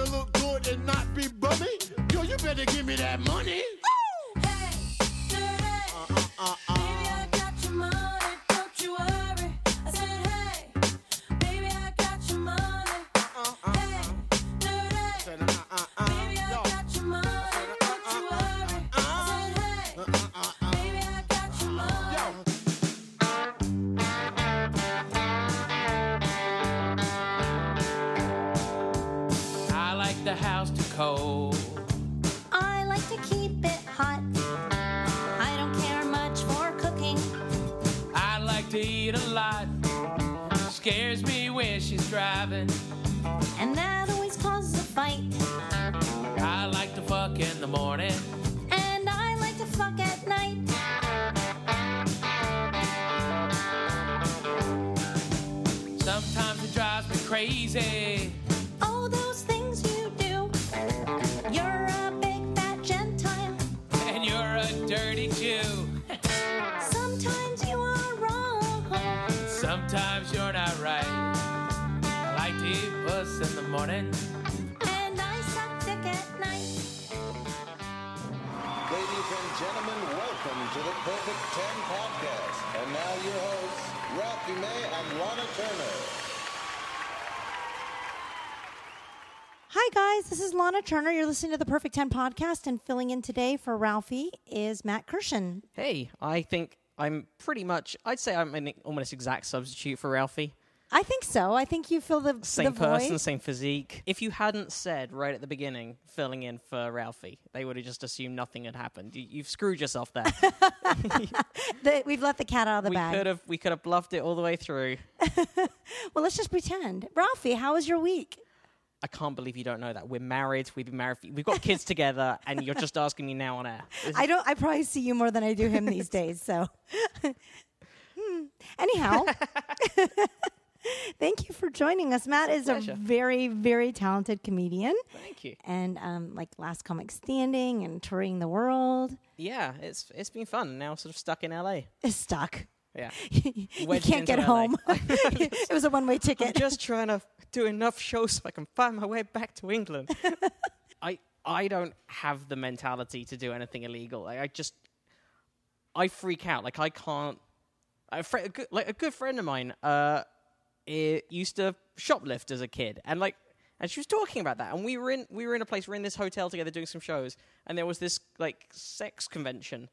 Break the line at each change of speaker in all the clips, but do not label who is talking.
wanna look good and not be bummy? Yo, you better give me that money.
Perfect 10 podcast. And now your hosts, Ralphie May and Lahna Turner.
Hi, guys. This is Lahna Turner. You're listening to the Perfect 10 podcast, and filling in today for Ralphie is Matt Kirshen.
Hey, I think I'm pretty much. I'd say I'm an almost exact substitute for Ralphie.
I think so. I think you fill the,
Same
the
person,
void.
same physique. If you hadn't said right at the beginning, filling in for Ralphie, they would have just assumed nothing had happened. You, you've screwed yourself there.
The- we've let the cat out of the
we
bag.
could have we could have bluffed it all the way through.
Well, let's just pretend. Ralphie, how was your week?
I can't believe you don't know that. We're married. We've been married. We've got kids together, and you're just asking me now on air. This
I don't. I probably see you more than I do him these days. So, Hmm. anyhow, thank you for joining us. Matt is a very, very talented comedian,
Thank you.
and um, like Last Comic Standing and touring the world.
Yeah, it's it's been fun. Now sort of stuck in LA.
Is stuck.
Yeah.
you can't get
LA.
home. it was a one-way
I'm
ticket.
just trying to do enough shows so I can find my way back to England. I I don't have the mentality to do anything illegal. Like, I just I freak out. Like I can't. A, fri a good, like a good friend of mine, uh, used to shoplift as a kid, and like, and she was talking about that. And we were in we were in a place. we are in this hotel together doing some shows, and there was this like sex convention,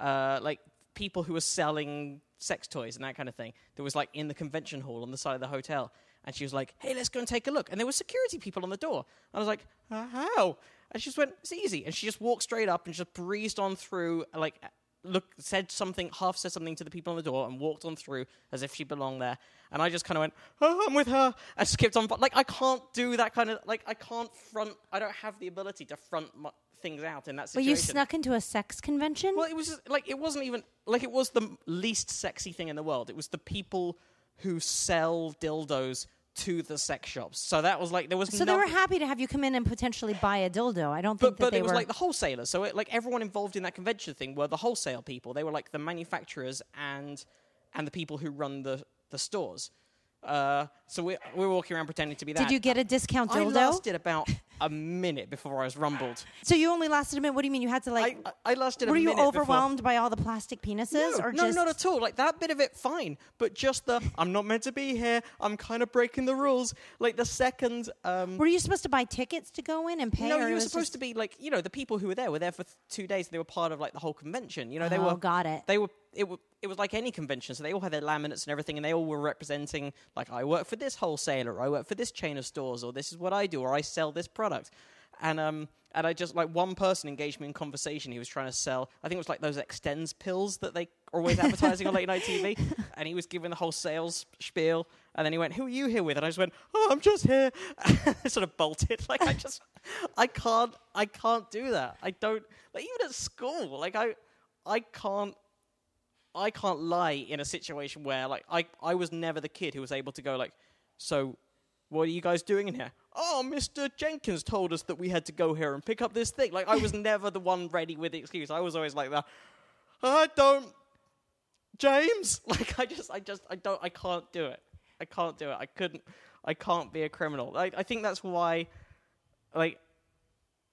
uh, like people who were selling sex toys and that kind of thing. That was like in the convention hall on the side of the hotel. And she was like, "Hey, let's go and take a look." And there were security people on the door. And I was like, "How?" And she just went, "It's easy." And she just walked straight up and just breezed on through, like, look, said something, half said something to the people on the door, and walked on through as if she belonged there. And I just kind of went, "Oh, I'm with her," and skipped on. But like, I can't do that kind of like, I can't front. I don't have the ability to front my, things out in that
But
situation.
you snuck into a sex convention.
Well, it was just, like it wasn't even like it was the least sexy thing in the world. It was the people who sell dildos to the sex shops. So that was like there was no
so they were happy to have you come in and potentially buy a dildo. I don't
but
think that
but
they
it was
were.
like the wholesalers. So it, like everyone involved in that convention thing were the wholesale people. They were like the manufacturers and and the people who run the the stores. Uh, so we we were walking around pretending to be that.
Did you get a discount dildo?
I lasted about a minute before I was rumbled.
So you only lasted a minute. What do you mean? You had to like?
I I lasted a
were you
minute before-
overwhelmed by all the plastic penises,
No,
or
no,
just
not at all. Like that bit of it, fine. But just the I'm not meant to be here. I'm kind of breaking the rules. Like the second, um,
Were you supposed to buy tickets to go in and pay?
no,
or
you were supposed
just-
to be like you know the people who were there were there for th- two days. They were part of like the whole convention. You know they
Oh,
were
got it.
They were it were it was like any convention. So they all had their laminates and everything, and they all were representing like I work for this wholesaler, or I work for this chain of stores, or this is what I do, or I sell this product. And um and I just like one person engaged me in conversation. He was trying to sell. I think it was like those Extenze pills that they are always advertising on late night TV. And he was giving the whole sales spiel. And then he went, "Who are you here with?" And I just went, "Oh, I'm just here." I sort of bolted. Like I just, I can't, I can't do that. I don't. Like even at school, like I, I can't. I can't lie in a situation where like I, I was never the kid who was able to go like, so what are you guys doing in here? Oh, Mr. Jenkins told us that we had to go here and pick up this thing. Like I was never the one ready with the excuse. I was always like that. I don't James. Like I just I just I don't I can't do it. I can't do it. I couldn't I can't be a criminal. I, I think that's why like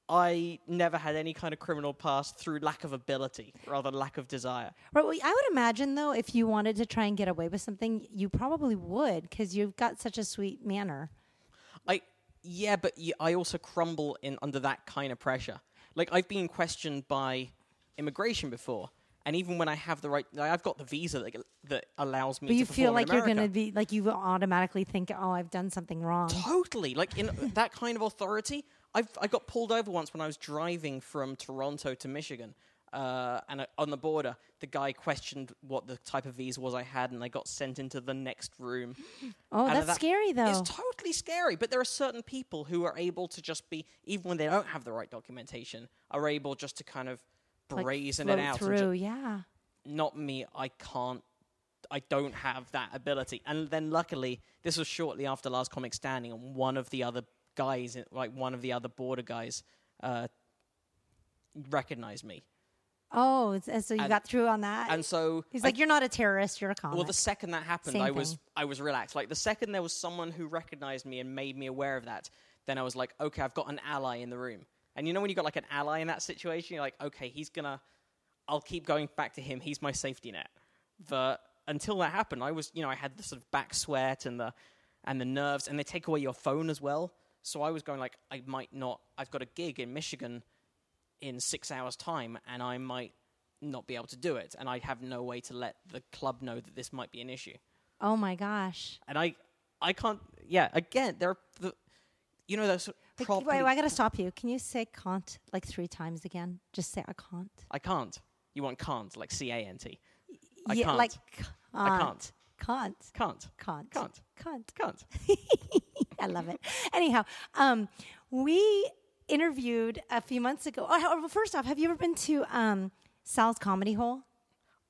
I never had any kind of criminal past through lack of ability rather than lack of desire.
Right. Well, I would imagine though, if you wanted to try and get away with something, you probably would because you've got such a sweet manner.
I yeah, but y- I also crumble in under that kind of pressure. Like I've been questioned by immigration before, and even when I have the right, like, I've got the visa that that allows me.
But
to
you feel like you're going to be like you automatically think, oh, I've done something wrong.
Totally. Like in that kind of authority, I've I got pulled over once when I was driving from Toronto to Michigan. Uh, and uh, on the border, the guy questioned what the type of visa was I had, and I got sent into the next room.
Oh,
And
that's
that-
scary though.
It's totally scary, but there are certain people who are able to just be, even when they don't have the right documentation, are able just to kind of
Like,
brazen
float
it out.
through.
ju-
yeah.
not me. I can't. I don't have that ability. And then luckily, this was shortly after Last Comic Standing, and one of the other guys, like one of the other border guys, uh, recognized me.
Oh, and so you
And-
got through on that.
And so
He's
I-
like, you're not a terrorist. You're a comic.
Well, the second that happened,
Same
I was. I was relaxed. Like the second there was someone who recognized me and made me aware of that, then I was like, okay, I've got an ally in the room. And you know when you got like an ally in that situation, you're like, okay, he's gonna, I'll keep going back to him. He's my safety net. But until that happened, I was, you know, I had the sort of back sweat and the and the nerves, and they take away your phone as well. So I was going like, I might not. I've got a gig in Michigan in six hours' time, and I might not be able to do it, and I have no way to let the club know that this might be an issue.
oh my gosh.
And I, I can't. Yeah, again, there are the, you know, those
Wait, wait, I got to stop you. Can you say can't like three times again? Just say I can't.
I can't. You want can't, like C A N T. I
yeah,
can't.
like
I can't.
Can't.
Can't.
Can't.
Can't.
Can't.
Can't.
I love it. Anyhow, um, we interviewed a few months ago. Oh, first off, have you ever been to um, Sal's Comedy Hole?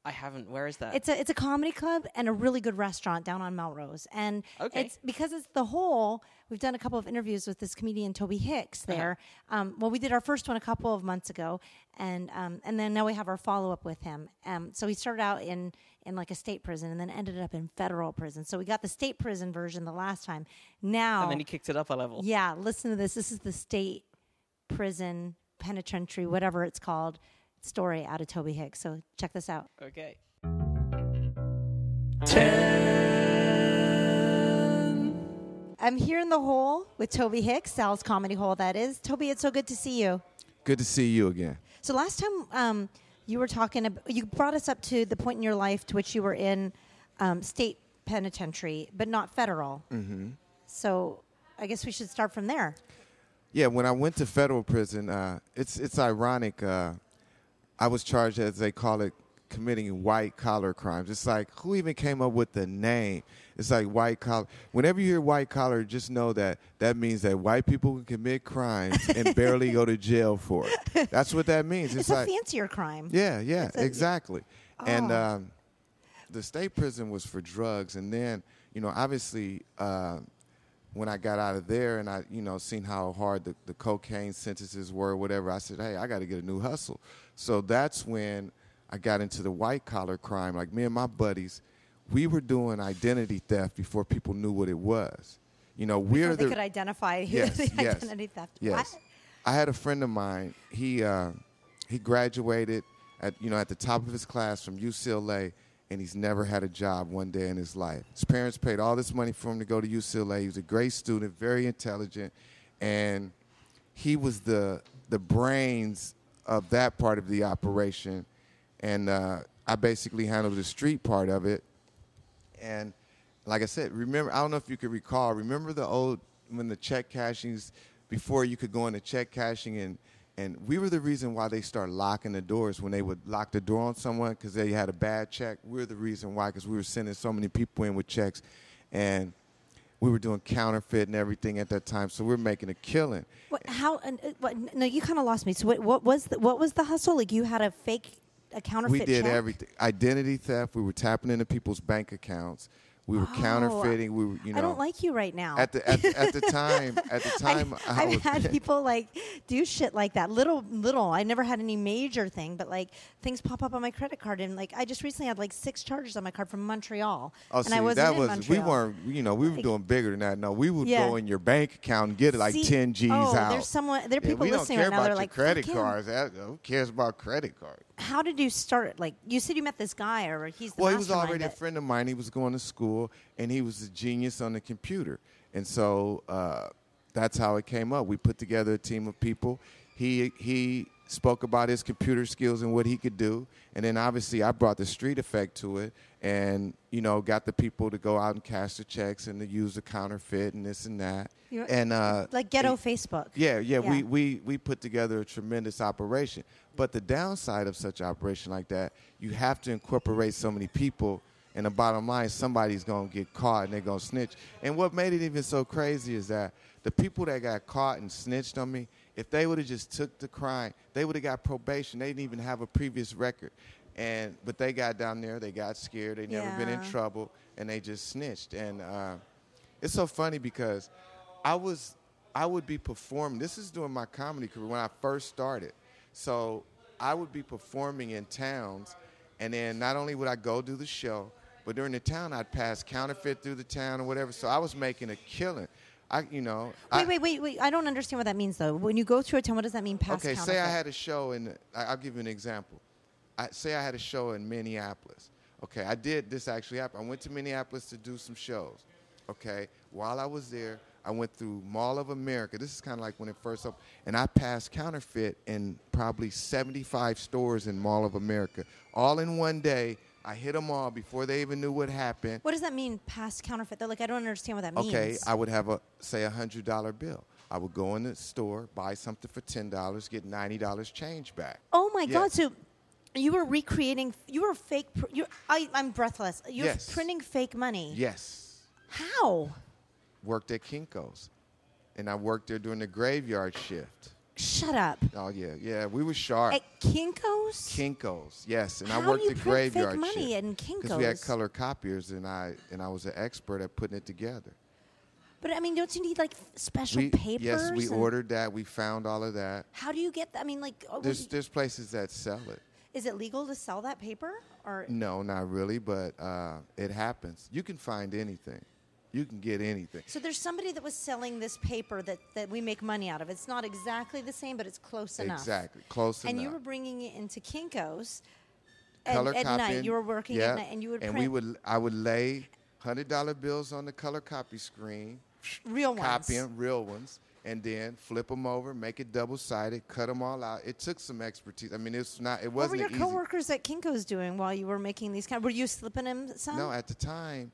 I haven't. Where is that?
It's a it's a comedy club and a really good restaurant down on Melrose. And
Okay.
it's because it's the whole. We've done a couple of interviews with this comedian Tobe Hixx
Uh-huh.
there. Um, well, we did our first one a couple of months ago, and um, and then now we have our follow up with him. Um, so he started out in in like a state prison and then ended up in federal prison. So we got the state prison version the last time. Now,
and then he kicked it up a level.
yeah, listen to this. This is the state prison penitentiary, whatever it's called, story out of Tobe Hixx. So check this out.
Okay.
I'm here in the hole with Tobe Hixx, Sal's Comedy Hole, that is. Tobe, it's so good to see you.
Good to see you again.
So last time um, you were talking, ab- you brought us up to the point in your life to which you were in um, state penitentiary, but not federal. Mm-hmm. So I guess we should start from there.
Yeah, when I went to federal prison, uh, it's it's ironic. Uh, I was charged, as they call it, committing white collar crimes. It's like who even came up with the name? It's like white collar. Whenever you hear white collar, just know that that means that white people can commit crimes and barely go to jail for it. That's what that means. It's,
It's,
like
a fancier crime.
Yeah, yeah,
a-
exactly. And
Oh.
um, the state prison was for drugs, and then you know, obviously, uh, when I got out of there and I, you know, seen how hard the, the cocaine sentences were, whatever, I said, hey, I got to get a new hustle. So that's when I got into the white collar crime. Like me and my buddies, we were doing identity theft before people knew what it was. You know, we're the
could identify who
yes,
the
yes,
identity theft.
Yes,
What?
I had a friend of mine. He uh, he graduated at you know at the top of his class from UCLA, and he's never had a job one day in his life. His parents paid all this money for him to go to UCLA. He was a great student, very intelligent, and he was the the brains of that part of the operation. And uh, I basically handled the street part of it. And like I said, remember, I don't know if you could recall, remember the old, when the check cashings, before you could go into check cashing and, and we were the reason why they started locking the doors when they would lock the door on someone because they had a bad check. We were the reason why because we were sending so many people in with checks and we were doing counterfeit and everything at that time. So we are making a killing.
What, how? And, uh, what, no, you kind of lost me. So what, what was the, what was the hustle? Like you had a fake, a counterfeit.
we did
check?
everything identity theft we were tapping into people's bank accounts We were oh, counterfeiting. We were, you know.
I don't like you right now.
at the at, the- at the time. At the time, I,
have had people like do shit like that. Little, little. I never had any major thing, but like things pop up on my credit card, and like I just recently had like six charges on my card from Montreal,
Oh,
and
see,
I wasn't
that was
Montreal.
we weren't. You know, we were
Like-
doing bigger than that. No, we would
Yeah.
go in your bank account and get like
See-
ten G's
oh,
out.
there's someone. There are people
don't
listening
care
right now.
about
They're like,
credit cards. Who cares about credit cards?
How did you start? Like you said, you met this guy, or he's the
Well, he was already a friend of mine. He was going to school, and he was a genius on the computer. And so uh, that's how it came up. We put together a team of people. He he spoke about his computer skills and what he could do, and then obviously I brought the street effect to it, and you know got the people to go out and cash the checks and to use the counterfeit and this and that.
You-
and uh,
like ghetto
it-
Facebook.
yeah, yeah,
Yeah.
We, we we put together a tremendous operation. But the downside of such operation like that, you have to incorporate so many people, and the bottom line, somebody's gonna get caught and they're gonna snitch. And what made it even so crazy is that the people that got caught and snitched on me, if they would have just took the crime, they would have got probation. They didn't even have a previous record. And but they got down there, they got scared, they never been in trouble, and they just snitched. And uh, it's so funny because I was I would be performing. This is during my comedy career when I first started. So I would be performing in towns, and then not only would I go do the show, but during the town I'd pass counterfeit through the town or whatever. So I was making a killing. I, you know, I,
Wait, wait, wait, wait. I don't understand what that means though. When you go through a town, what does that mean? Past
okay, say I had a show and I'll give you an example. I say I had a show in Minneapolis. Okay, I did this actually happen. I went to Minneapolis to do some shows. Okay, while I was there, I went through Mall of America. This is kind of like when it first opened, and I passed counterfeit in probably 75 stores in Mall of America, all in one day. I hit them all before they even knew what happened.
What does that mean? Past counterfeit? They're like, I don't understand what that means.
Okay, I would have a say a hundred dollar bill. I would go in the store, buy something for ten dollars, get ninety dollars change back.
oh my
Yeah.
god! So you were recreating. You were fake. You, I, I'm breathless. You're
Yes.
printing fake money.
Yes,
How?
worked at Kinkos, and I worked there during the graveyard shift.
Shut up.
Oh yeah, yeah, we were sharp.
At Kinkos.
Kinkos, yes, and
How
I
do
worked
you
the
print fake
graveyard
money
shift
in
because we had
Kinkos?
color copiers, and I and I was an expert at putting it together.
but I mean, don't you need like special
We,
papers?
yes, we
and-
ordered that. We found all of that.
How do you get that? I mean, like, oh,
There's there's places that sell it.
Is it legal to sell that paper? Or
No, not really, but uh, it happens. You can find anything. You can get anything.
so there's somebody that was selling this paper that, that we make money out of. It's not exactly the same, but it's close enough.
Exactly, close
And
enough.
And you were bringing it into Kinkos.
Color
at
copying.
night, you were working
yeah,
at night, and you would
and
print
we would. I would lay hundred dollar bills on the color copy screen,
real ones.
copy 'em, real ones, and then flip them over, make it double sided, cut them all out. It took some expertise. I mean, it's not. It wasn't.
What were your
easy.
coworkers at Kinkos doing while you were making these kind? Were you slipping them some?
No, at the time,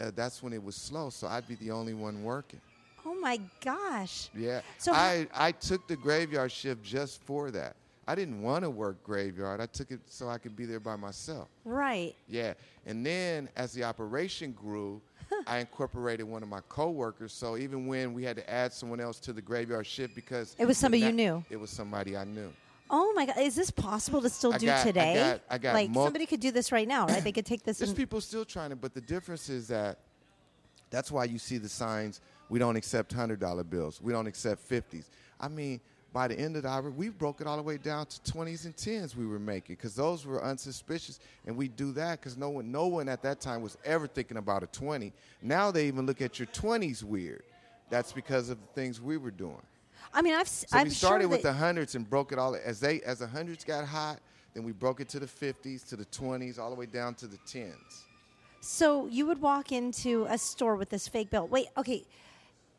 uh, that's when it was slow. So I'd be the only one working.
oh my gosh!
Yeah.
So
I, I took the graveyard shift just for that. I didn't want to work graveyard. I took it so I could be there by myself.
Right.
Yeah. And then as the operation grew, I incorporated one of my coworkers. So even when we had to add someone else to the graveyard shift because
It was somebody you knew.
It was somebody I knew.
Oh my God! Is this possible to still
I
do
got- I
today?
got- I got
like somebody could do this right now, right? They could take this.
There's
and,
people still trying to, but the difference is that that's why you see the signs. We don't accept hundred dollar bills. We don't accept fifties. I mean, by the end of the hour, we broke it all the way down to twenties and tens. We were making because those were unsuspicious, and we do that because no one, no one at that time was ever thinking about a twenty. Now they even look at your twenties weird. That's because of the things we were doing.
I mean, I've. s-
So
I'm
we started
sure
with the hundreds and broke it all as they as the hundreds got hot. Then we broke it to the fifties, to the twenties, all the way down to the tens.
So you would walk into a store with this fake bill. Wait, okay.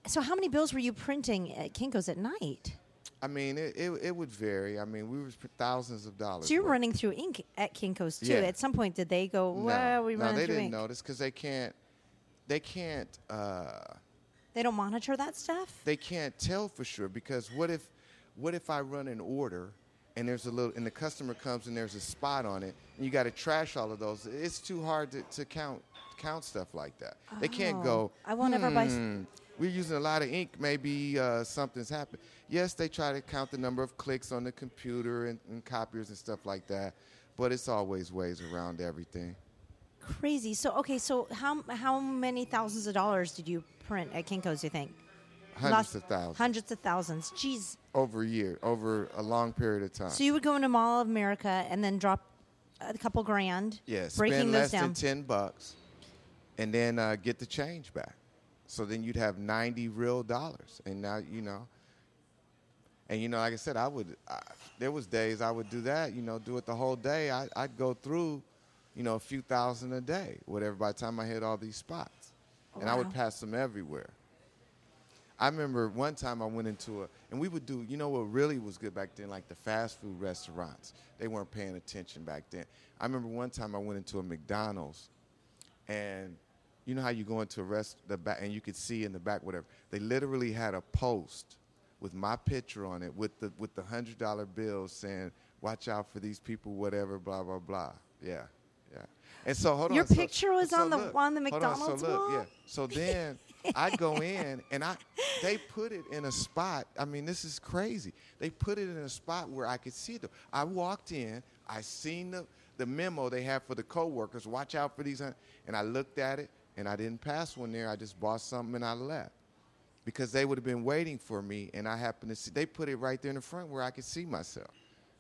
So how many bills were you printing at Kinkos at night?
I mean, it, it, it would vary. I mean, we were thousands of dollars.
So you're
worth.
running through ink at Kinkos too.
Yeah.
At some point, did they go?
No,
we
no, they didn't
ink.
notice because they can't. They can't. Uh,
They don't monitor that stuff.
they can't tell for sure because what if, what if I run an order, and there's a little, and the customer comes and there's a spot on it, and you got to trash all of those. It's too hard to, to count count stuff like that. They can't
Oh,
go.
I won't ever buy
"Hmm, We're using a lot of ink. Maybe uh, something's happened. Yes, they try to count the number of clicks on the computer and, and copiers and stuff like that, but it's always ways around everything.
crazy. So okay, so how how many thousands of dollars did you print at Kinko's? You think?
Hundreds
Lots-
of thousands
Hundreds of thousands. Jeez.
over a year, over a long period of time.
So you would go into Mall of America and then drop a couple grand.
yeah,
breaking
spend
those
less
down.
than ten bucks, and then uh, get the change back. So then you'd have ninety real dollars, and now you know. And you know, like I said, I would. I, there was days I would do that. You know, do it the whole day. I, I'd go through, you know, a few thousand a day, whatever. By the time I hit all these spots, oh, and I would pass them everywhere. I remember one time I went into a, and we would do, you know what really was good back then, like the fast food restaurants. They weren't paying attention back then. I remember one time I went into a McDonald's, and you know how you go into rest, the back, and you could see in the back whatever. They literally had a post with my picture on it with the with the hundred dollar bills saying, "Watch out for these people," whatever, blah blah blah. Yeah, yeah. And so hold
Your
on. so-
picture was
so
on the-
look,
on the
hold on,
McDonald's
so look,
wall?
yeah. So then I go in and I they put it in a spot. I mean, this is crazy. They put it in a spot where I could see them. I walked in, I seen the the memo they have for the coworkers. Watch out for these, hun-" and I looked at it and I didn't pass one there. I just bought something and I left because they would have been waiting for me, and I happened to see. They put it right there in the front where I could see myself.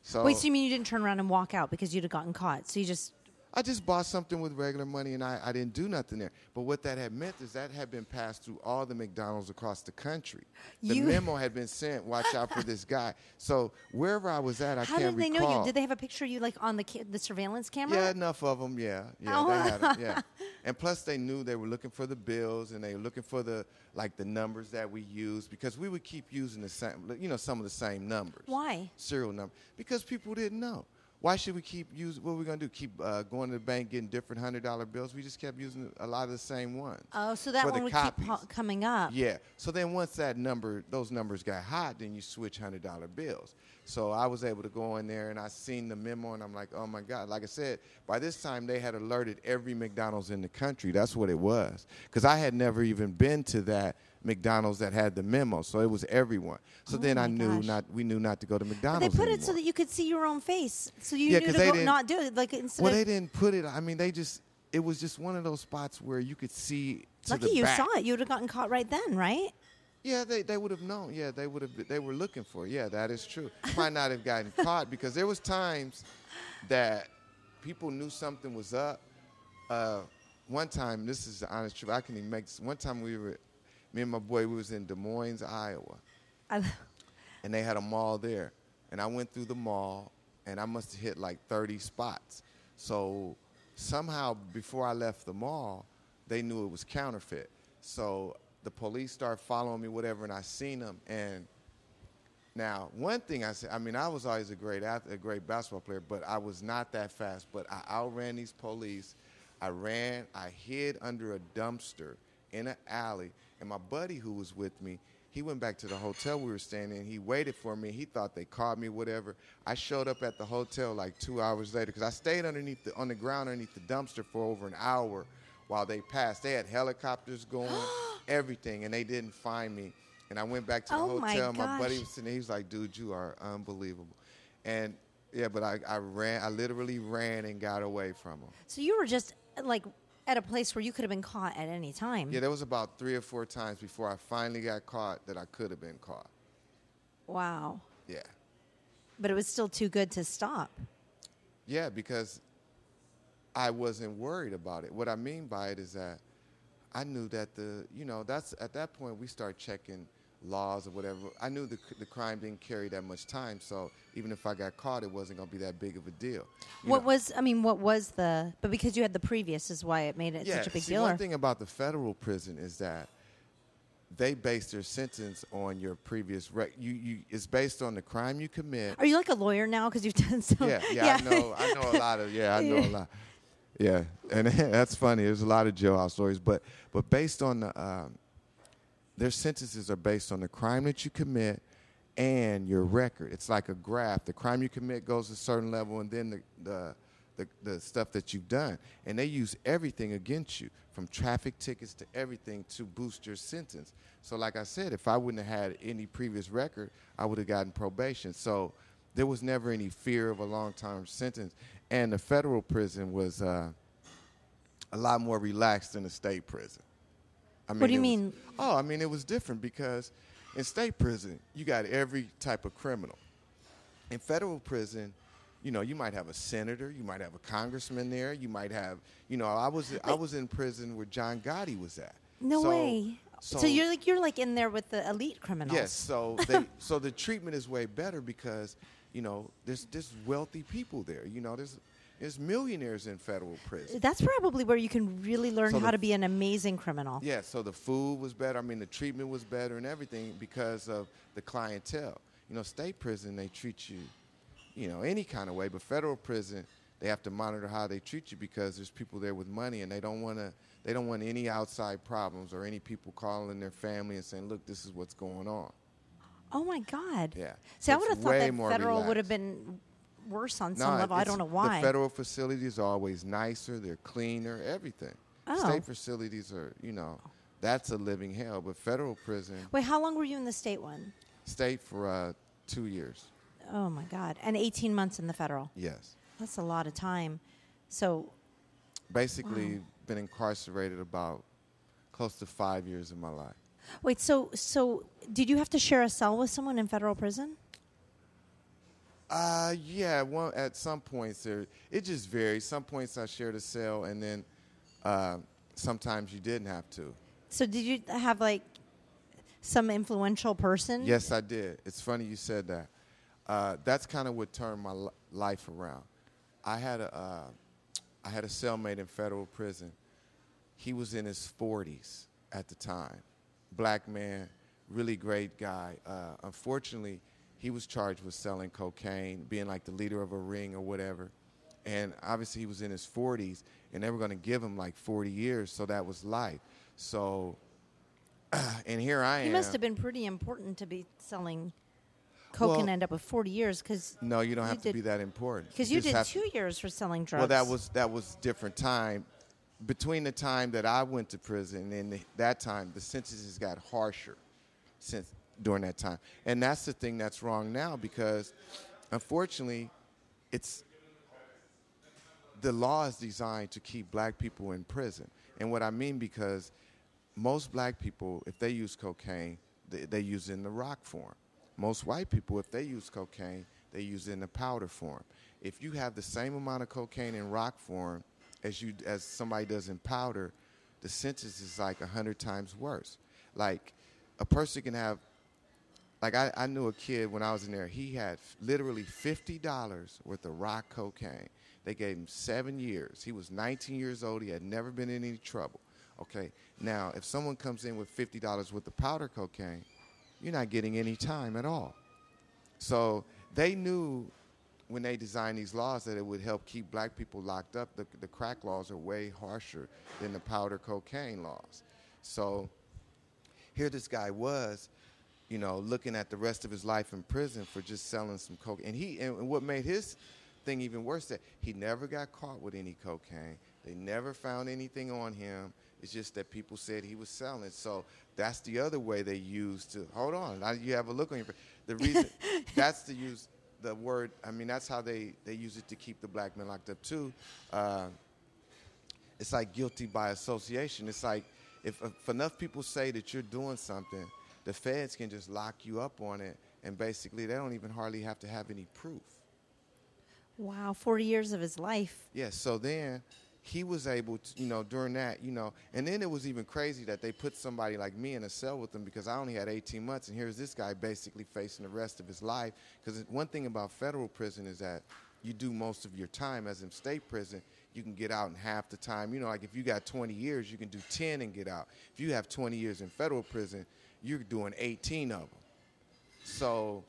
So
Wait, so you mean you didn't turn around and walk out because you'd have gotten caught? So you just
I just bought something with regular money and I, I didn't do nothing there. But what that had meant is that had been passed through all the McDonald's across the country. The
You-
memo had been sent, watch out for this guy. So wherever I was at, I
how
can't How
did they
recall.
know you? Did they have a picture of you like on the ca- the surveillance camera?
Yeah, enough of them. Yeah, yeah,
Oh.
they had 'em, Yeah, oh. and plus they knew they were looking for the bills and they were looking for the like the numbers that we used because we would keep using the same, you know, some of the same numbers.
Why?
Serial number because people didn't know. Why should we keep using? What are we gonna do? Keep uh, going to the bank getting different hundred dollar bills? We just kept using a lot of the same ones.
Oh, so that one would
copies.
keep coming up.
Yeah. So then once that number, those numbers got hot, then you switch hundred dollar bills. So I was able to go in there and I seen the memo and I'm like, oh my god! Like I said, by this time they had alerted every McDonald's in the country. That's what it was. Because I had never even been to that McDonald's that had the memo, so it was everyone. So
Oh
then I knew
gosh.
not we knew not to go to
But
McDonald's.
they put it so that you could see your own face, so you
Yeah,
knew to
they didn't-
not do it. Like instead
Well, they didn't put it. I mean, they just. It was just one of those spots where you could see. To
lucky you
back.
saw it, you would have gotten caught right then, right?
Yeah, they, they would have known. Yeah, they would have. They were looking for. it. Yeah, that is true. Might not have gotten caught because there was times that people knew something was up. Uh, one time, this is the honest truth. I can even make this. One time we were, me and my boy, we was in Des Moines, Iowa,
I,
and they had a mall there. And I went through the mall, and I must have hit like 30 spots. So somehow, before I left the mall, they knew it was counterfeit. So the police started following me, whatever, and I seen them. And now, one thing I said, I mean, I was always a great athlete, a great basketball player, but I was not that fast. But I outran these police. I ran. I hid under a dumpster in an alley, and my buddy who was with me, he went back to the hotel we were staying in. He waited for me. He thought they called me, whatever. I showed up at the hotel like two hours later because I stayed underneath the on the ground underneath the dumpster for over an hour while they passed. They had helicopters going, everything, and they didn't find me. And I went back to the
Oh
hotel. My, buddy was sitting there. He was like, "Dude, you are unbelievable." And yeah, but I, I ran. I literally ran and got away from them.
so you were just like at a place where you could have been caught at any time.
Yeah, there was about three or four times before I finally got caught that I could have been caught.
Wow.
Yeah,
But it was still too good to stop.
yeah, because I wasn't worried about it. What I mean by it is that I knew that the you know that's at that point we start checking laws or whatever. I knew the the crime didn't carry that much time, so even if I got caught, it wasn't gonna be that big of a deal. You
what
know-
was I mean, what was the but because you had the previous is why it made it
yeah,
such a big
see,
deal.
one
or-
thing about the federal prison is that they base their sentence on your previous rec- you, you it's based on the crime you commit.
Are you like a lawyer now because you've done so?
yeah, yeah, I know I know a lot of yeah, I know a lot. Yeah, and that's funny. There's a lot of jailhouse stories, but but based on the um, their sentences are based on the crime that you commit and your record. It's like a graph. The crime you commit goes a certain level, and then the the the, the stuff that you've done, and they use everything against you, from traffic tickets to everything, to boost your sentence. So, like I said, if I wouldn't have had any previous record, I would have gotten probation. So, there was never any fear of a long term sentence. And the federal prison was. Uh, a lot more relaxed than the state prison. I mean,
What do you
was-
mean?
oh, I mean, it was different because in state prison, you got every type of criminal. In federal prison, you know, you might have a senator, you might have a congressman there, you might have, you know, I was I was in prison where John Gotti was at.
No
So-
way. So, you're like you're like in there with the elite criminals.
Yes, so they so the treatment is way better because you know there's there's wealthy people there. You know there's there's millionaires in federal prison.
That's probably where you can really learn
So
how to be an amazing criminal.
Yeah, so the food was better. I mean the treatment was better and everything because of the clientele. You know, state prison they treat you, you know, any kind of way, but federal prison they have to monitor how they treat you because there's people there with money and they don't want to they don't want any outside problems or any people calling their family and saying, "Look, this is what's going on."
Oh my God.
Yeah.
See, I would have thought that federal would have been worse on some level. I don't know why.
The federal facilities are always nicer. They're cleaner. Everything.
Oh.
State facilities are, you know, that's a living hell. But federal prison,
Wait, how long were you in the state one?
state for uh, two years.
Oh my God. And 18 months in the federal.
Yes.
That's a lot of time. So,
Basically, been incarcerated about close to five years of my life.
wait, so so did you have to share a cell with someone in federal prison?
Uh, yeah. Well, at some points there, it just varies. Some points I shared a cell, and then uh, sometimes you didn't have to.
So did you have like some influential person?
Yes, I did. It's funny you said that. Uh, that's kind of what turned my li- life around. I had a, uh, I had a cellmate in federal prison. He was in his 40s at the time. Black man, really great guy. Uh, unfortunately, he was charged with selling cocaine, being like the leader of a ring or whatever. And obviously, he was in his 40s, and they were going to give him like 40 years, so that was life. So, and here I am.
He must have been pretty important to be selling coke
Well-
and end up with 40 years because
No, you don't
You
have to be that important.
because you
just
did two years for selling drugs.
Well, that was that was different time. Between the time that I went to prison and the, that time, the sentences got harsher since during that time, and that's the thing that's wrong now because, unfortunately, it's the law is designed to keep black people in prison. And what I mean because most black people, if they use cocaine, they, they use it in the rock form. Most white people, if they use cocaine, they use it in the powder form. If you have the same amount of cocaine in rock form as you as somebody does in powder, the sentence is like a hundred times worse. Like a person can have like I, I knew a kid when I was in there. He had literally fifty dollars worth of rock cocaine. They gave him seven years. He was 19 years old. He had never been in any trouble. Okay. Now, if someone comes in with fifty dollars worth of powder cocaine, you're not getting any time at all. So they knew when they designed these laws that it would help keep black people locked up. The, the crack laws are way harsher than the powder cocaine laws. So here this guy was, you know, looking at the rest of his life in prison for just selling some coke. And he and what made his thing even worse that he never got caught with any cocaine. They never found anything on him. It's just that people said he was selling. So that's the other way they used to hold on. Now you have a look on your face. The reason that's to use the word. I mean that's how they they use it to keep the black men locked up too. Uh, it's like guilty by association. It's like if, if enough people say that you're doing something, the feds can just lock you up on it, and basically they don't even hardly have to have any proof.
wow, 40 years of his life.
Yes. so then he was able to, you know, during that, you know, and then it was even crazy that they put somebody like me in a cell with them because I only had 18 months, and here's this guy basically facing the rest of his life. Because one thing about federal prison is that you do most of your time, as in state prison, you can get out in half the time. You know, like if you got 20 years, you can do 10 and get out. If you have 20 years in federal prison, you're doing 18 of them. So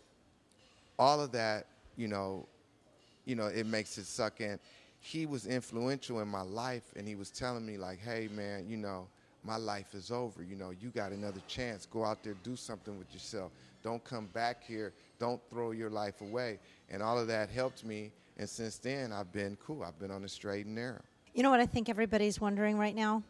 all of that, you know, you know, it makes it suck in. He was influential in my life, and he was telling me like, "Hey, man, you know, my life is over. You know, you got another chance. Go out there, do something with yourself. Don't come back here. Don't throw your life away." And all of that helped me. And since then, I've been cool. I've been on the straight and narrow.
You know what I think everybody's wondering right now?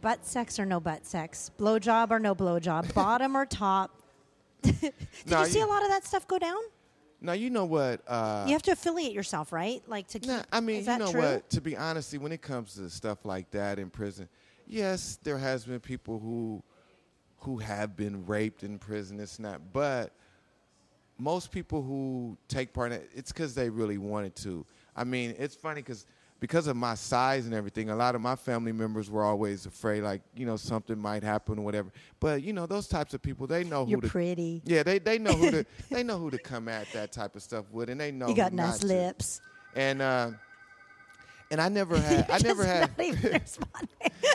Butt sex or no butt sex? Blowjob or no blowjob? Bottom or top? Did
No,
you see
you-
a lot of that stuff go down?
Now you know what? Uh,
you have to affiliate yourself, right? Like to keep.
Nah, I mean, you know
true?
what? To be honest, when it comes to stuff like that in prison, yes, there has been people who who have been raped in prison. It's not, but most people who take part in it, it's because they really wanted to. I mean, it's funny because because of my size and everything, a lot of my family members were always afraid, like you know, something might happen or whatever. But you know, those types of people, they know
You're
who to.
pretty.
Yeah, they they know who to they know who to come at that type of stuff with, and they know
You got nice
not to.
lips.
And uh, and I never had I never had.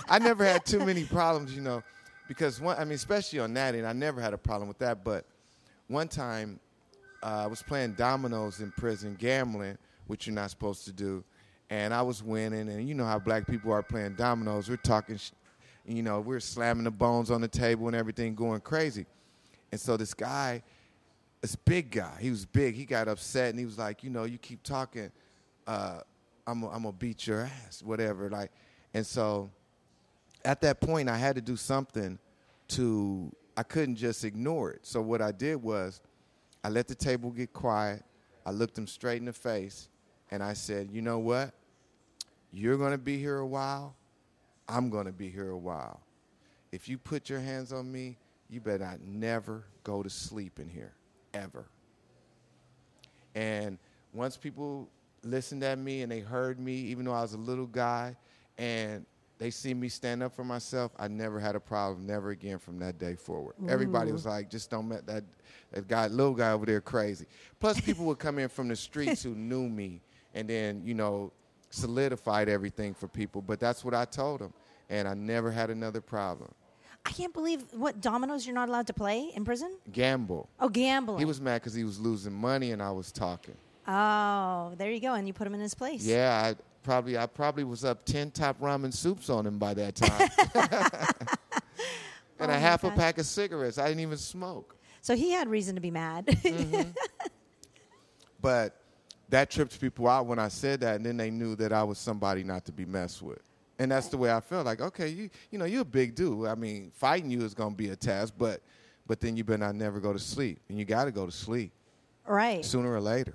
I never had too many problems, you know, because one I mean, especially on that end, I never had a problem with that. But one time, uh, I was playing dominoes in prison, gambling, which you're not supposed to do, and I was winning. And you know how black people are playing dominoes. We're talking, you know, we're slamming the bones on the table and everything, going crazy. And so this guy, this big guy, he was big. He got upset and he was like, you know, you keep talking, uh, I'm gonna beat your ass, whatever. Like, and so at that point, I had to do something to. I couldn't just ignore it. So what I did was, I let the table get quiet. I looked him straight in the face, and I said, "You know what? You're gonna be here a while. I'm gonna be here a while. If you put your hands on me, you better not never go to sleep in here, ever." And once people listened at me and they heard me, even though I was a little guy, and they see me stand up for myself, I never had a problem, never again from that day forward. Everybody mm-hmm. was like, just don't let that, that guy, little guy over there crazy. Plus, people would come in from the streets who knew me and then, you know, solidified everything for people. But that's what I told them. And I never had another problem.
I can't believe what dominoes you're not allowed to play in prison.
Gamble.
Oh, gambling.
He was mad because he was losing money and I was talking.
Oh, there you go, and you put him in his place.
Yeah, I probably I probably was up ten top ramen soups on him by that time. and
Oh
a
my
half a pack of cigarettes. I didn't even smoke.
So he had reason to be mad.
Mm-hmm. But that tripped people out when I said that, and then they knew that I was somebody not to be messed with. And that's the way I felt. Like, okay, you you know, you're a big dude. I mean, fighting you is gonna be a task, but but then you better not never go to sleep. And you gotta go to sleep
right.
sooner or later.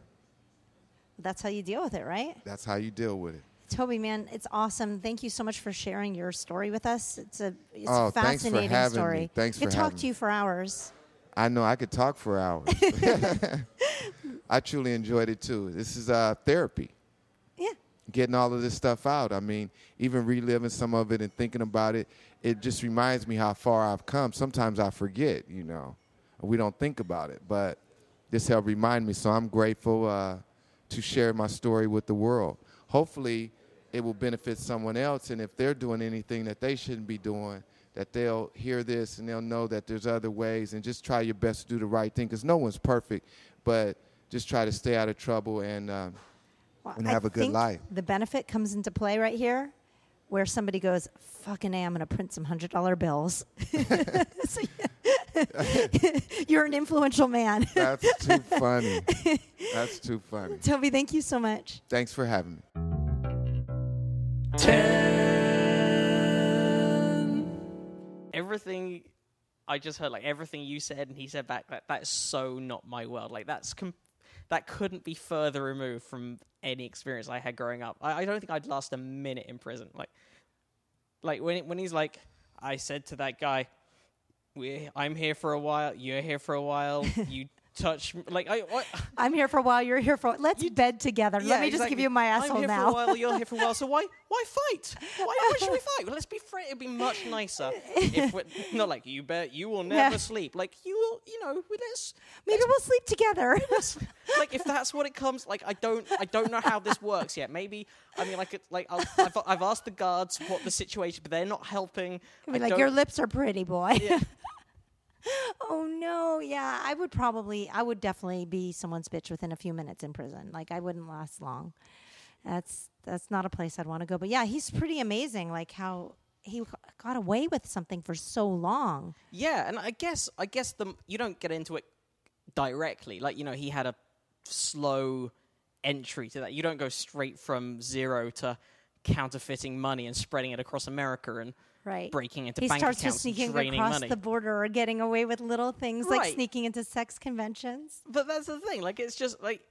That's how you deal with it, right?
That's how you deal with it.
Tobe, man, it's awesome. Thank you so much for sharing your story with us. It's a, it's
Oh,
a
thanks for
fascinating
having
story.
me. Thanks
I could
for
talk
having
to you for hours.
I know I could talk for hours. I truly enjoyed it too. This is uh, therapy,
Yeah.
getting all of this stuff out. I mean, even reliving some of it and thinking about it, it just reminds me how far I've come. Sometimes I forget, you know, we don't think about it, but this helped remind me. So I'm grateful uh, to share my story with the world. Hopefully, it will benefit someone else, and if they're doing anything that they shouldn't be doing, that they'll hear this and they'll know that there's other ways, and just try your best to do the right thing, because no one's perfect, but just try to stay out of trouble and uh,
Well,
and have a good
think
life.
The benefit comes into play right here, where somebody goes, "Fucking a, I'm going to print some hundred dollar bills." So, yeah. You're an influential man,
That's too funny. That's too funny.
Tobe. Thank you so much.
Thanks for having me. 10.
everything I just heard, like everything you said and he said back, that that's so not my world. Like that's com- that couldn't be further removed from any experience I had growing up. I, I don't think I'd last a minute in prison. Like, like when it, when he's like, I said to that guy, we I'm here for a while. You're here for a while. you touch like I. What?
I'm here for a while. You're here for. Let's bed together.
Yeah,
Let me just give you my asshole I'm
here
now.
for a while. You're here for a while. So why why fight? Why, why should we fight? Well, let's be friends. It'd be much nicer if we're not like you. Bet you will never
Yeah.
sleep. Like you will. You know. Let's
Maybe we'll sleep together.
like if that's what it comes. Like I don't. I don't know how this works yet. Maybe I mean like it, like I'll, I've I've asked the guards what the situation, but they're not helping. I
like, your lips are pretty, boy.
Yeah.
Oh no, yeah. I would probably, I would definitely be someone's bitch within a few minutes in prison. Like I wouldn't last long. That's that's not a place I'd want to go. But yeah, he's pretty amazing. Like how he got away with something for so long.
Yeah, and I guess I guess the you don't get into it directly. Like you know, he had a slow entry to that. You don't go straight from zero to counterfeiting money and spreading it across America and
Right.
breaking into
he
bank
starts
accounts
sneaking
draining
across
money.
the border or getting away with little things like sneaking into sex conventions.
But that's the thing. Like, it's just like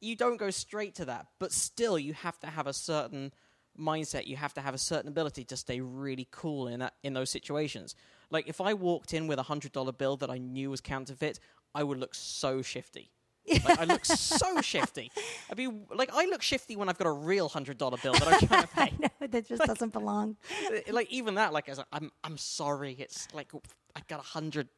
you don't go straight to that, but still, you have to have a certain mindset. You have to have a certain ability to stay really cool in that in those situations. Like, if I walked in with a hundred dollar bill that I knew was counterfeit, I would look so shifty. Like, I look so shifty. I mean, like, I look shifty when I've got a real hundred dollar bill that I'm trying to pay.
no, that just doesn't belong.
like even that, like, as a, I'm, I'm sorry. It's like I got a hundred.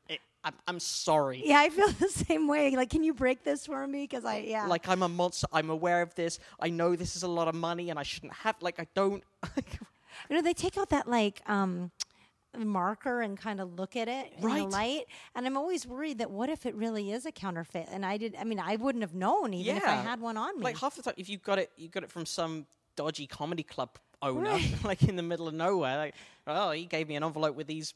I'm, I'm sorry.
Yeah, I feel the same way. Like, can you break this for me? Because I, yeah.
like I'm a monster. I'm aware of this. I know this is a lot of money, and I shouldn't have. Like I don't.
you know, they take out that like um, marker and kind of look at it in the light, and I'm always worried that what if it really is a counterfeit? And I did. I mean, I wouldn't have known even if I had one on me.
like half the time, if you got it, you got it from some dodgy comedy club owner,
Right.
like in the middle of nowhere. Like, oh, he gave me an envelope with these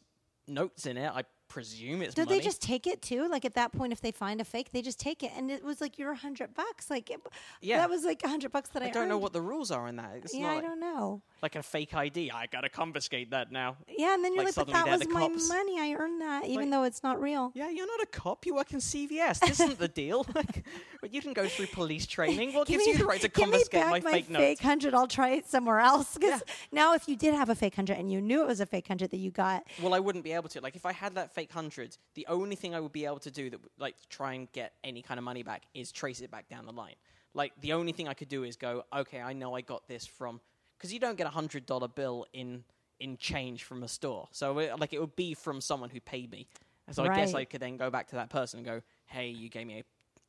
notes in it. I presume it's
Do
money.
they just take it too? Like at that point, if they find a fake, they just take it, and it was like your hundred bucks. Like, it,
Yeah.
that was like a hundred bucks that I,
I don't know what the rules are in that. It's
Yeah,
not
I
like,
don't know.
like a fake ID. I gotta confiscate that now.
Yeah, and then you're
Like,
like, but that was my
cops.
money. I earned that, even
Like-
though it's not real.
Yeah, you're not a cop. You work in CVS. This isn't the deal. Like, but you didn't go through police training. What
Give
gives
me-
you the right to confiscate my,
my
fake
fake
notes?
hundred. I'll try it somewhere else. Because
Yeah.
now, if you did have a fake hundred and you knew it was a fake hundred that you got,
Well, I wouldn't be able to. Like, if I had that fake hundred, the only thing I would be able to do that, like, try and get any kind of money back is trace it back down the line. Like, the only thing I could do is go, okay, I know I got this from, because you don't get a hundred dollar bill in in change from a store. So, it, like, it would be from someone who paid me. So I guess I could then go back to that person and go, hey, you gave me a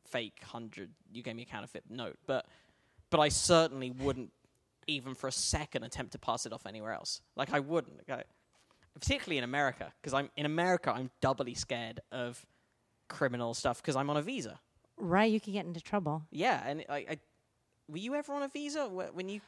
fake hundred, you gave me a counterfeit note, but but I certainly wouldn't even for a second attempt to pass it off anywhere else. Like I wouldn't. Like, I- particularly in America, because I'm in America. I'm doubly scared of criminal stuff because I'm on a visa.
right, you could get into trouble.
Yeah, and I, I were you ever on a visa wh- when you?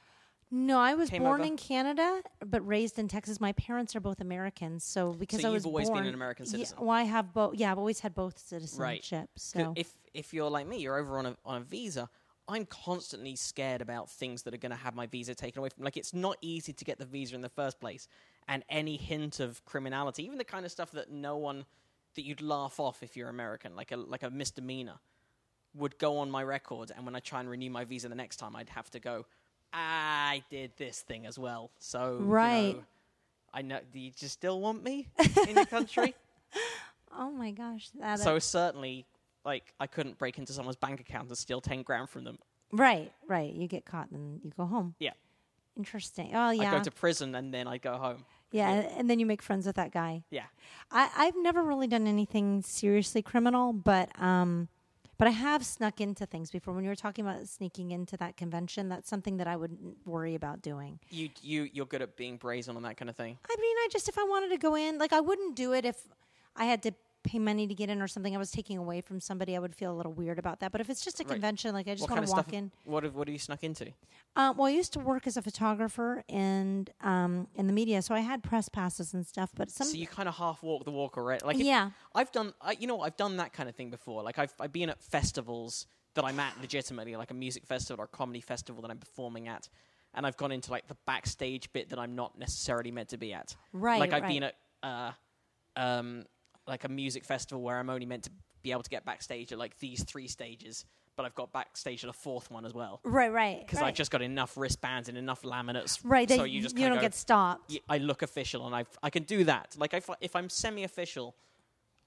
No, I was born
over?
in Canada, but raised in Texas. My parents are both Americans, so because
So
I
you've
was
always been
born,
an American
Yeah, well, I have both. Yeah, I've always had both citizenships.
Right.
So
If if you're like me, you're over on a on a visa. I'm constantly scared about things that are going to have my visa taken away from. Like it's not easy to get the visa in the first place, and any hint of criminality, even the kind of stuff that no one that you'd laugh off if you're American, like a like a misdemeanor, would go on my record. And when I try and renew my visa the next time, I'd have to go. I did this thing as well, so you
Right.
know, I know. Do you just still want me in your country?
oh my gosh,
So certainly, like, I couldn't break into someone's bank account and steal ten grand from them.
right, right. You get caught and you go home.
Yeah,
Interesting. Oh yeah,
I go to prison and then I go home.
yeah, and then you make friends with that guy.
Yeah,
I, I've never really done anything seriously criminal, but um, but I have snuck into things before. When you were talking about sneaking into that convention, that's something that I wouldn't worry about doing.
you you you're good at being brazen on that kind of thing.
I mean, I just if I wanted to go in, like I wouldn't do it if I had to pay money to get in or something. I was taking away from somebody. I would feel a little weird about that. But if it's just a
Right.
convention, like I just want to walk in.
What have, what have you snuck into?
Um, well, I used to work as a photographer and um, in the media, so I had press passes and stuff. But some,
So you kind of half walk the walk already. Like
Yeah.
I've done. I, you know, I've done that kind of thing before. Like I've I've been at festivals that I'm at legitimately, like a music festival or a comedy festival that I'm performing at, and I've gone into like the backstage bit that I'm not necessarily meant to be at.
Right,
Like I've
right.
been at uh, um, like a music festival where I'm only meant to be able to get backstage at like these three stages, but I've got backstage at a fourth one as well.
right, right,
Because
right.
I've just got enough wristbands and enough laminates,
right.
So you just
you don't
go,
get stopped.
y- I look official, and I I can do that. Like if if I'm semi-official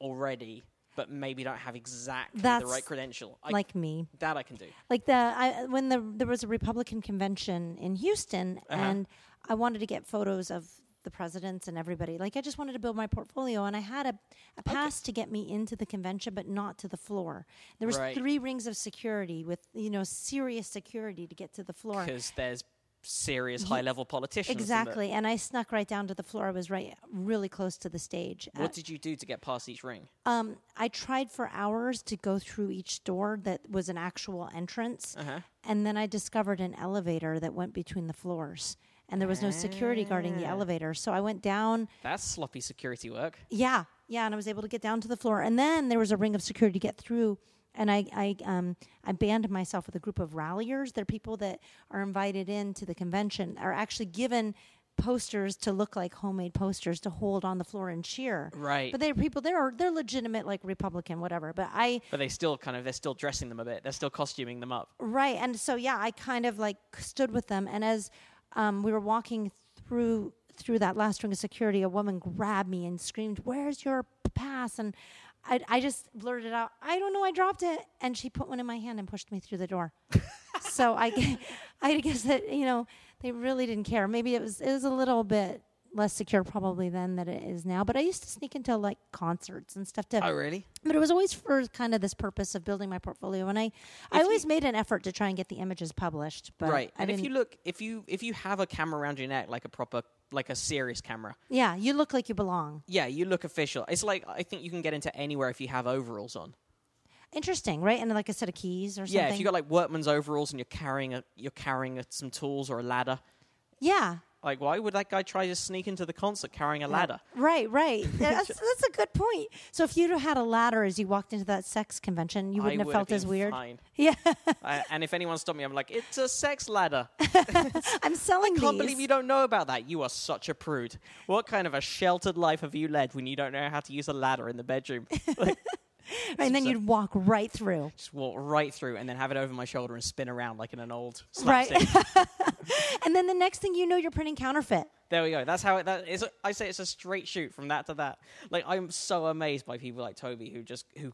already, but maybe don't have exactly the right credential, I,
like me.
that I can do.
like the I, when the there was a Republican convention in Houston,
Uh-huh.
and I wanted to get photos of the presidents and everybody. Like I just wanted to build my portfolio, and I had a, a pass to get me into the convention, but not to the floor. There was
Right.
three rings of security with you know serious security to get to the floor.
Because there's serious high-level politicians.
Exactly, and I snuck right down to the floor. I was right, really close to the stage. Uh,
What did you do to get past each ring?
um, I tried for hours to go through each door that was an actual entrance,
Uh-huh.
and then I discovered an elevator that went between the floors, and there was no security guarding the
Ah.
elevator. So I went down.
That's sloppy security work.
Yeah, yeah, and I was able to get down to the floor, and then there was a ring of security to get through. And I, I, um, I banded myself with a group of ralliers. They're people that are invited in to the convention, are actually given posters to look like homemade posters to hold on the floor and cheer.
Right.
But they're people. They're they're legitimate, like Republican, whatever. But I
But they still kind of they're still dressing them a bit. They're still costuming them up.
Right. And so yeah, I kind of like stood with them and as um, we were walking through through that last ring of security, a woman grabbed me and screamed, "Where's your pass?" and I, I just blurted out, "I don't know, I dropped it." And she put one in my hand and pushed me through the door. so I, I guess that you know they really didn't care. Maybe it was it was a little bit less secure probably then than it is now. But I used to sneak into like concerts and stuff to
Oh, really?
but it was always for kind of this purpose of building my portfolio and i i always made an effort to try and get the images published but
right.
I
And if you look, if you if you have a camera around your neck, like a proper, like a serious camera,
yeah you look like you belong
yeah, you look official. It's like I think you can get into anywhere if you have overalls on.
interesting right and like a set of keys or something
Yeah, if you got like workman's overalls and you're carrying a you're carrying a, some tools or a ladder.
yeah
Like, why would that guy try to sneak into the concert carrying a ladder?
right right that's, that's a good point so if you'd have had a ladder as you walked into that sex convention you wouldn't have
would
felt
been
as weird
Fine.
yeah
I, and if anyone stopped me, I'm like, it's a sex ladder.
i'm selling
I can't
these
believe you don't know about that. You are such a prude. What kind of a sheltered life have you led when you don't know how to use a ladder in the bedroom? Like,
and then
so-
you'd walk right through
just walk right through and then have it over my shoulder and spin around like in an old
Right. and then the next thing you know you're printing counterfeit
there we go. That's how it. That is. I say it's a straight shoot from that to that. Like I'm so amazed by people like Tobe who just who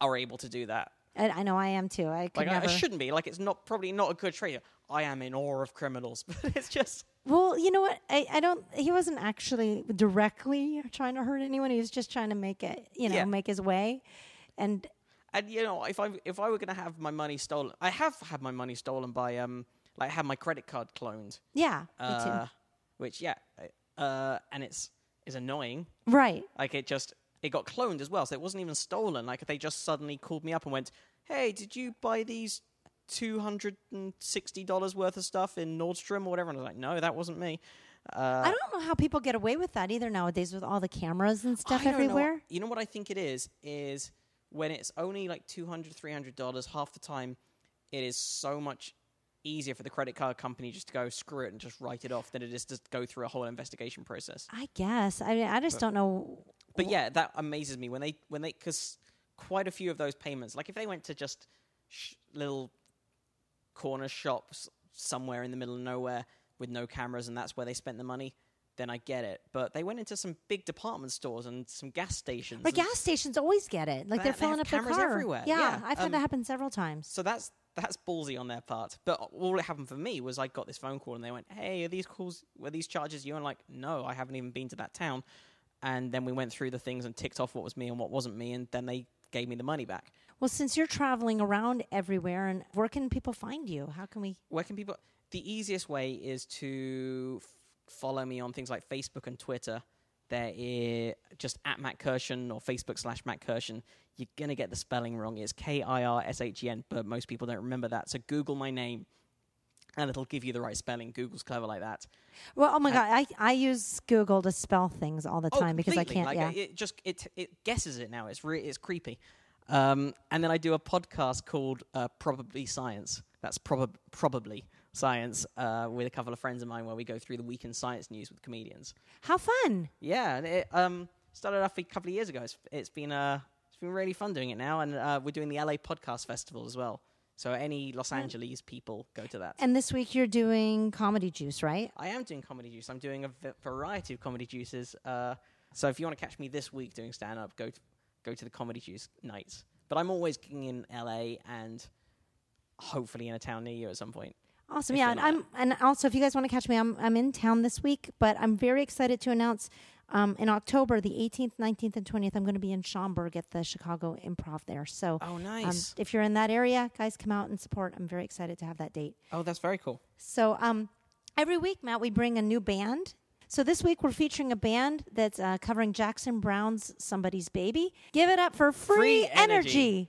are able to do that.
and i know i am too i could
Like I, I shouldn't be. Like it's not probably not a good trait. I am in awe of criminals, but it's just
Well, you know what? I, I don't. He wasn't actually directly trying to hurt anyone. He was just trying to make it, you know,
Yeah.
make his way. And
And you know, if I if I were gonna have my money stolen, I have had my money stolen by um, like had my credit card cloned.
yeah, me
Uh,
too.
which yeah, uh, and it's is annoying.
Right.
Like it just it got cloned as well, so it wasn't even stolen. Like they just suddenly called me up and went, "Hey, did you buy these two hundred and sixty dollars worth of stuff in Nordstrom or whatever?" And I was like, "No, that wasn't me." Uh,
I don't know how people get away with that either nowadays with all the cameras and stuff
I don't know.
everywhere.
You know what I think it is is when it's only like 200 300 dollars half the time it is so much easier for the credit card company just to go screw it and just write it off than it is to go through a whole investigation process.
I guess. I mean, I just don't know.
But yeah, that amazes me when they when they cuz quite a few of those payments like if they went to just sh- little corner shops somewhere in the middle of nowhere with no cameras and that's where they spent the money then I get it. But they went into some big department stores and some gas stations.
But gas stations always get it. Like
They-
they're
they
filling
have
up their car.
everywhere.
Yeah,
Yeah,
I've had
um,
that happen several times.
So that's that's ballsy on their part. But all that happened for me was I got this phone call and they went, "Hey, are these calls were these charges you?" And I'm like, "No, I haven't even been to that town." And then we went through the things and ticked off what was me and what wasn't me, and then they gave me the money back.
Well, since you're traveling around everywhere, and where can people find you? How can we?
Where can people? The easiest way is to f- follow me on things like Facebook and Twitter. There is just at Matt Kirshen or Facebook slash Matt Kirshen. You're gonna get the spelling wrong. It's K I R S H E N, but most people don't remember that. So Google my name, and it'll give you the right spelling. Google's clever like that.
Well, oh my god, I I use Google to spell things all the time because I can't.
Like,
yeah.
uh, It just it it guesses it now. It's re- it's creepy. Um, and then I do a podcast called uh, Probably Science. That's prob- probably science uh, with a couple of friends of mine where we go through the week in science news with comedians.
How fun!
Yeah, it um, started off a couple of years ago. It's, it's been uh, it's been really fun doing it now, and uh, we're doing the LA Podcast Festival as well. So any Los Angeles people go to that.
And this week you're doing Comedy Juice, right?
I am doing comedy juice. I'm doing a v- variety of comedy juices. Uh, so if you want to catch me this week doing stand up, go to, go to the comedy juice nights. But I'm always gigging in LA and hopefully in a town near you at some point.
Awesome. Yeah, and. I'm and also if you guys want to catch me, I'm I'm in town this week, but I'm very excited to announce um, in October, the 18th, 19th, and 20th, I'm going to be in Schaumburg at the Chicago Improv there. So,
Oh,
um,
nice.
if you're in that area, guys, come out and support. I'm very excited to have that date.
oh, that's very cool.
So um, every week, Matt, we bring a new band. So this week we're featuring a band that's uh, covering Jackson Browne's "Somebody's Baby." Give it up for Free,
Free Energy.
Energy.